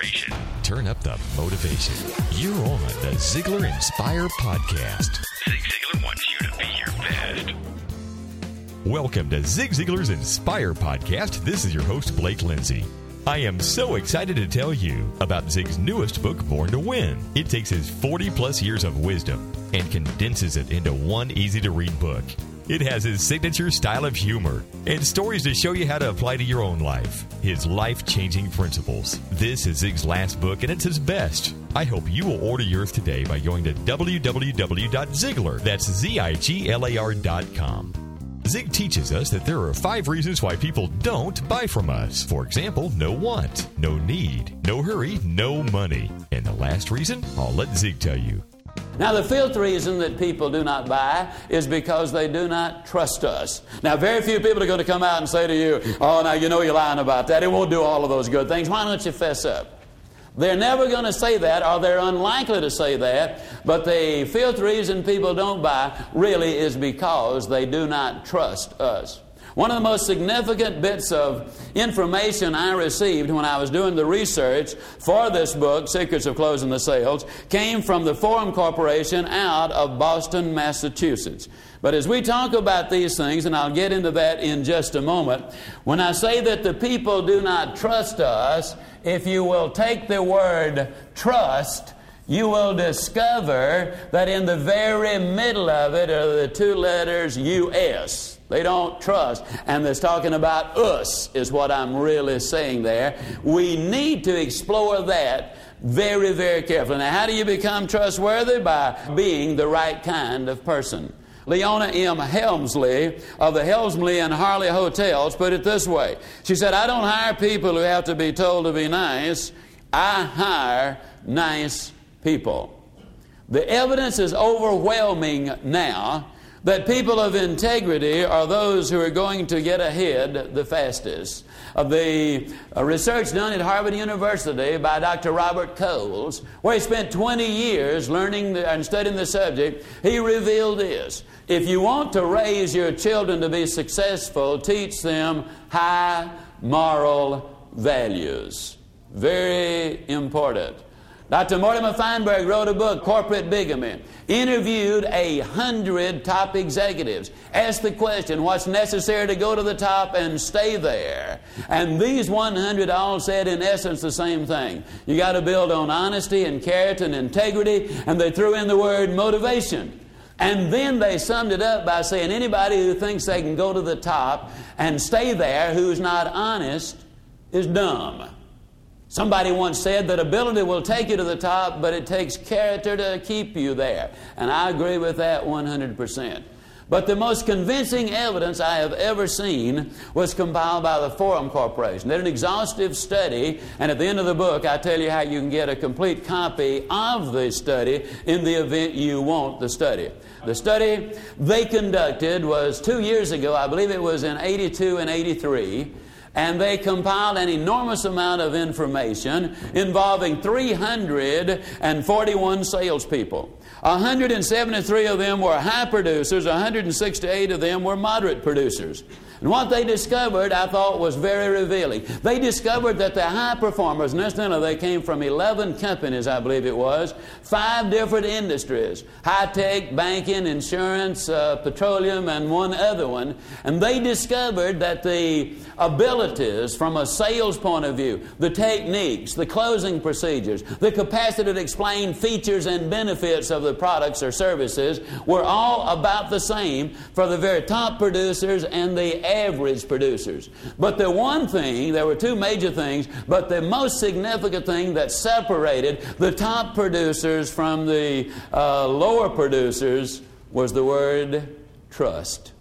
inspiration. Turn up the motivation. You're on the Ziglar Inspire Podcast. Zig wants you to be your best. Welcome to Zig Ziglar's Inspire Podcast. This is your host, Blake Lindsay. I am so excited to tell you about Zig's newest book, Born to Win. It takes his 40 plus years of wisdom and condenses it into one easy to read book. It has his signature style of humor and stories to show you how to apply to your own life. His life changing principles. This is Zig's last book and it's his best. I hope you will order yours today by going to www.ziglar, that's Z-I-G-L-A-R dot com. Zig teaches us that there are five reasons why people don't buy from us. For example, no want, no need, no hurry, no money. And the last reason, I'll let Zig tell you. Now, the fifth reason that people do not buy is because they do not trust us. Now, very few people are going to come out and say to you, Oh, now you know you're lying about that. It won't do all of those good things. Why don't you fess up? They're never going to say that, or they're unlikely to say that. But the fifth reason people don't buy really is because they do not trust us. One of the most significant bits of information I received when I was doing the research for this book, Secrets of Closing the Sales, came from the Forum Corporation out of Boston, Massachusetts. But as we talk about these things, and I'll get into that in just a moment, when I say that the people do not trust us, if you will take the word trust, you will discover that in the very middle of it are the two letters US. They don't trust. And it's talking about us, is what I'm really saying there. We need to explore that very, very carefully. Now, how do you become trustworthy? By being the right kind of person. Leona M. Helmsley of the Helmsley and Harley Hotels put it this way. She said, I don't hire people who have to be told to be nice. I hire nice people. The evidence is overwhelming now that people of integrity are those who are going to get ahead the fastest. Of the uh, research done at Harvard University by Dr. Robert Coles, where he spent 20 years learning and studying the subject, he revealed this. If you want to raise your children to be successful, teach them high moral values. Very important. Dr. Mortimer Feinberg wrote a book, Corporate Bigamy, interviewed a hundred top executives, asked the question, what's necessary to go to the top and stay there? And these 100 all said, in essence, the same thing. You got to build on honesty and character and integrity, and they threw in the word motivation. And then they summed it up by saying anybody who thinks they can go to the top and stay there who's not honest is dumb. Somebody once said that ability will take you to the top, but it takes character to keep you there. And I agree with that 100%. But the most convincing evidence I have ever seen was compiled by the Forum Corporation. They did an exhaustive study, and at the end of the book, I tell you how you can get a complete copy of the study in the event you want the study. The study they conducted was two years ago, I believe it was in 82 and 83 and they compiled an enormous amount of information involving 341 salespeople. 173 of them were high producers, 168 of them were moderate producers. And what they discovered, I thought, was very revealing. They discovered that the high performers, and incidentally, they came from 11 companies, I believe it was, five different industries high tech, banking, insurance, uh, petroleum, and one other one. And they discovered that the abilities from a sales point of view, the techniques, the closing procedures, the capacity to explain features and benefits of the products or services were all about the same for the very top producers and the average producers. But the one thing, there were two major things, but the most significant thing that separated the top producers from the uh, lower producers was the word trust.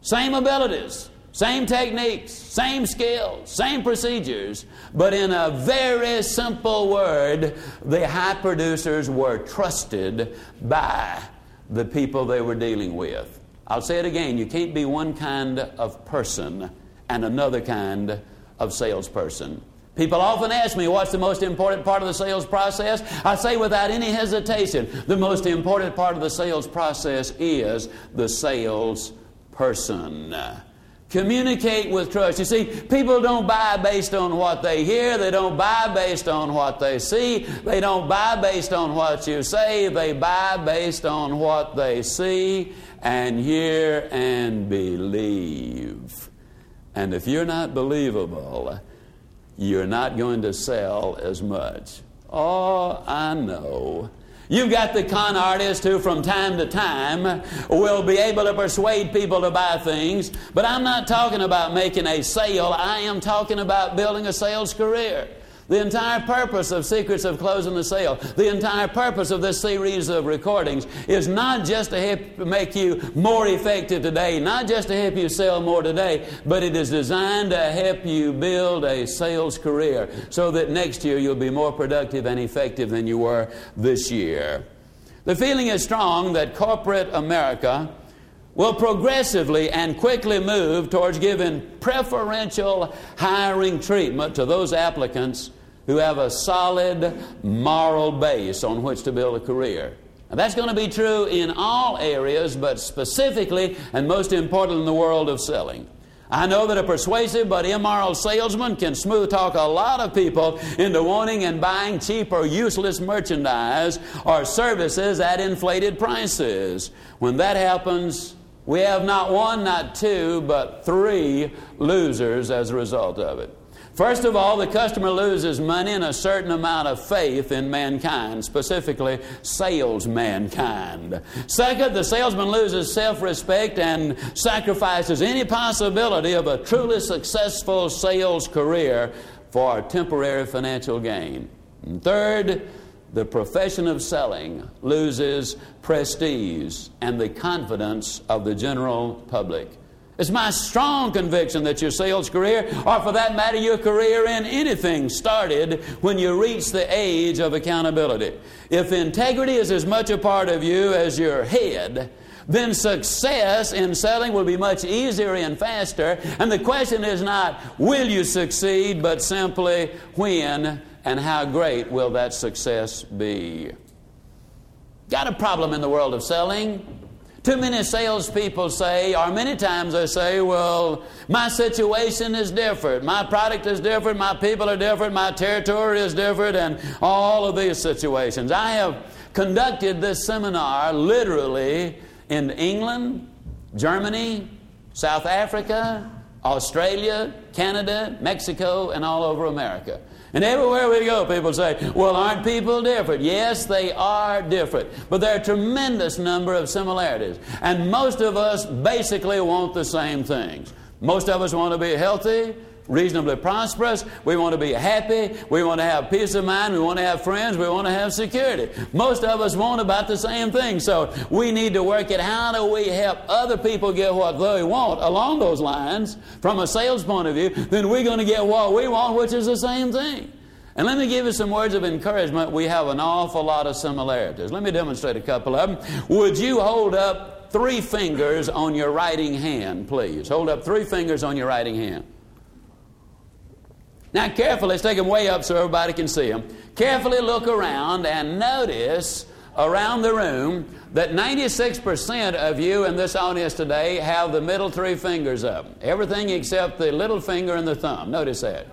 Same abilities, same techniques, same skills, same procedures, but in a very simple word, the high producers were trusted by the people they were dealing with. I'll say it again you can't be one kind of person and another kind of salesperson. People often ask me what's the most important part of the sales process. I say without any hesitation, the most important part of the sales process is the sales person. Communicate with trust. You see, people don't buy based on what they hear. They don't buy based on what they see. They don't buy based on what you say. They buy based on what they see and hear and believe. And if you're not believable, you're not going to sell as much. Oh, I know. You've got the con artist who, from time to time, will be able to persuade people to buy things. But I'm not talking about making a sale, I am talking about building a sales career. The entire purpose of Secrets of Closing the Sale, the entire purpose of this series of recordings is not just to help make you more effective today, not just to help you sell more today, but it is designed to help you build a sales career so that next year you'll be more productive and effective than you were this year. The feeling is strong that corporate America will progressively and quickly move towards giving preferential hiring treatment to those applicants who have a solid moral base on which to build a career. And that's going to be true in all areas, but specifically and most important in the world of selling. I know that a persuasive but immoral salesman can smooth talk a lot of people into wanting and buying cheap or useless merchandise or services at inflated prices. When that happens, we have not one, not two, but three losers as a result of it. First of all, the customer loses money and a certain amount of faith in mankind, specifically sales mankind. Second, the salesman loses self respect and sacrifices any possibility of a truly successful sales career for temporary financial gain. And third, the profession of selling loses prestige and the confidence of the general public. It's my strong conviction that your sales career, or for that matter, your career in anything, started when you reach the age of accountability. If integrity is as much a part of you as your head, then success in selling will be much easier and faster. And the question is not, will you succeed, but simply, when and how great will that success be? Got a problem in the world of selling? Too many salespeople say, or many times they say, well, my situation is different. My product is different. My people are different. My territory is different, and all of these situations. I have conducted this seminar literally in England, Germany, South Africa, Australia, Canada, Mexico, and all over America. And everywhere we go, people say, well, aren't people different? Yes, they are different. But there are a tremendous number of similarities. And most of us basically want the same things. Most of us want to be healthy, reasonably prosperous. We want to be happy. We want to have peace of mind. We want to have friends. We want to have security. Most of us want about the same thing. So we need to work at how do we help other people get what they want along those lines from a sales point of view, then we're going to get what we want, which is the same thing. And let me give you some words of encouragement. We have an awful lot of similarities. Let me demonstrate a couple of them. Would you hold up three fingers on your writing hand, please? Hold up three fingers on your writing hand. Now, carefully, let's take them way up so everybody can see them. Carefully look around and notice around the room that 96% of you in this audience today have the middle three fingers up. Everything except the little finger and the thumb. Notice that.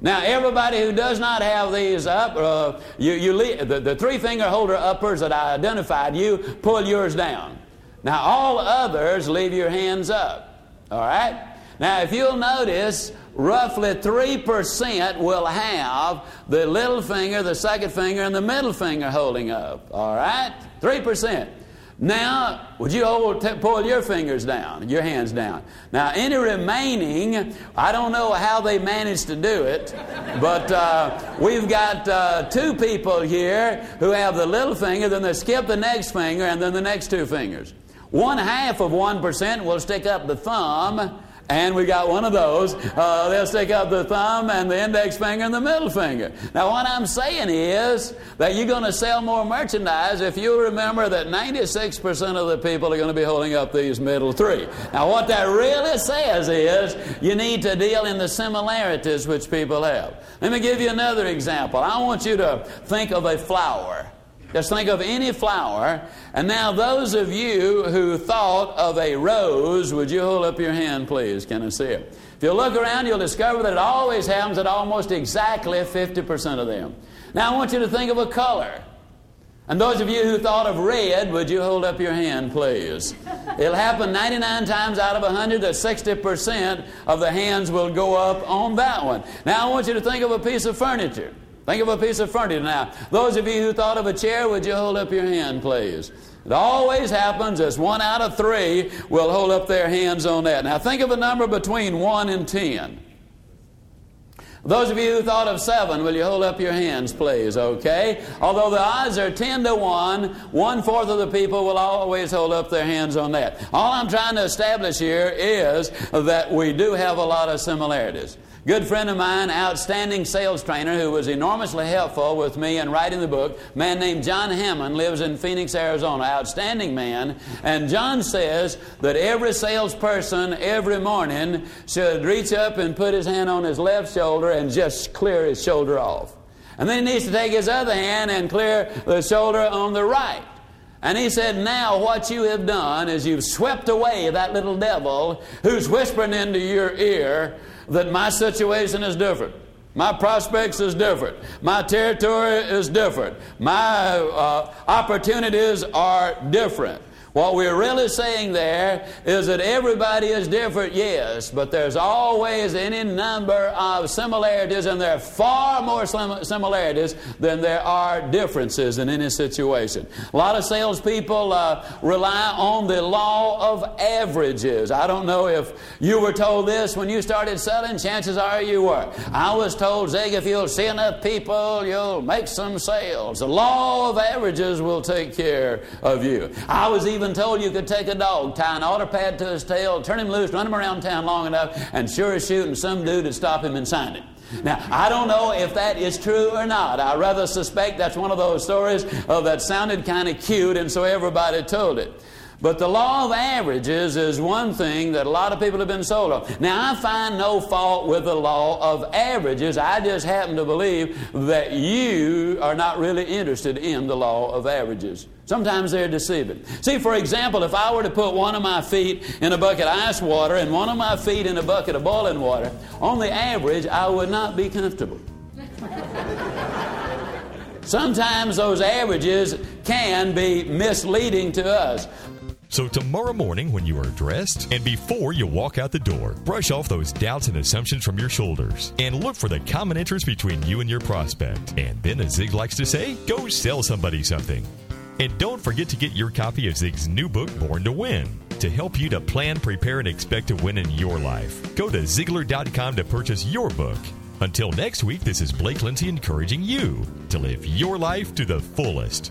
Now, everybody who does not have these up, uh, you, you leave, the, the three finger holder uppers that I identified, you pull yours down. Now, all others leave your hands up. All right? Now, if you'll notice, roughly 3% will have the little finger, the second finger, and the middle finger holding up. All right? 3%. Now, would you hold, t- pull your fingers down, your hands down? Now, any remaining, I don't know how they managed to do it, but uh, we've got uh, two people here who have the little finger, then they skip the next finger, and then the next two fingers. One half of 1% will stick up the thumb, and we got one of those. Uh, they'll stick up the thumb and the index finger and the middle finger. Now, what I'm saying is that you're going to sell more merchandise if you remember that 96% of the people are going to be holding up these middle three. Now, what that really says is you need to deal in the similarities which people have. Let me give you another example. I want you to think of a flower. Just think of any flower. And now, those of you who thought of a rose, would you hold up your hand, please? Can I see it? If you look around, you'll discover that it always happens at almost exactly 50% of them. Now, I want you to think of a color. And those of you who thought of red, would you hold up your hand, please? It'll happen 99 times out of 100 that 60% of the hands will go up on that one. Now, I want you to think of a piece of furniture. Think of a piece of furniture now. Those of you who thought of a chair, would you hold up your hand, please? It always happens as one out of three will hold up their hands on that. Now think of a number between 1 and 10. Those of you who thought of seven, will you hold up your hands, please? Okay? Although the odds are 10 to 1, one fourth of the people will always hold up their hands on that. All I'm trying to establish here is that we do have a lot of similarities. Good friend of mine, outstanding sales trainer who was enormously helpful with me in writing the book, man named John Hammond, lives in Phoenix, Arizona. Outstanding man. And John says that every salesperson every morning should reach up and put his hand on his left shoulder and just clear his shoulder off. And then he needs to take his other hand and clear the shoulder on the right. And he said, Now what you have done is you've swept away that little devil who's whispering into your ear that my situation is different. My prospects is different. My territory is different. My uh, opportunities are different. What we're really saying there is that everybody is different, yes, but there's always any number of similarities, and there are far more similarities than there are differences in any situation. A lot of salespeople uh, rely on the law of averages. I don't know if you were told this when you started selling, chances are you were. I was told, Zig, if you'll see enough people, you'll make some sales. The law of averages will take care of you. I was even even told you could take a dog, tie an otter pad to his tail, turn him loose, run him around town long enough, and sure as shooting, some dude would stop him and sign it. Now, I don't know if that is true or not. I rather suspect that's one of those stories uh, that sounded kind of cute, and so everybody told it. But the law of averages is one thing that a lot of people have been sold on. Now, I find no fault with the law of averages. I just happen to believe that you are not really interested in the law of averages. Sometimes they're deceiving. See, for example, if I were to put one of my feet in a bucket of ice water and one of my feet in a bucket of boiling water, on the average, I would not be comfortable. Sometimes those averages can be misleading to us. So, tomorrow morning, when you are dressed and before you walk out the door, brush off those doubts and assumptions from your shoulders and look for the common interest between you and your prospect. And then, as Zig likes to say, go sell somebody something. And don't forget to get your copy of Zig's new book, Born to Win, to help you to plan, prepare, and expect to win in your life. Go to Ziglar.com to purchase your book. Until next week, this is Blake Lindsay encouraging you to live your life to the fullest.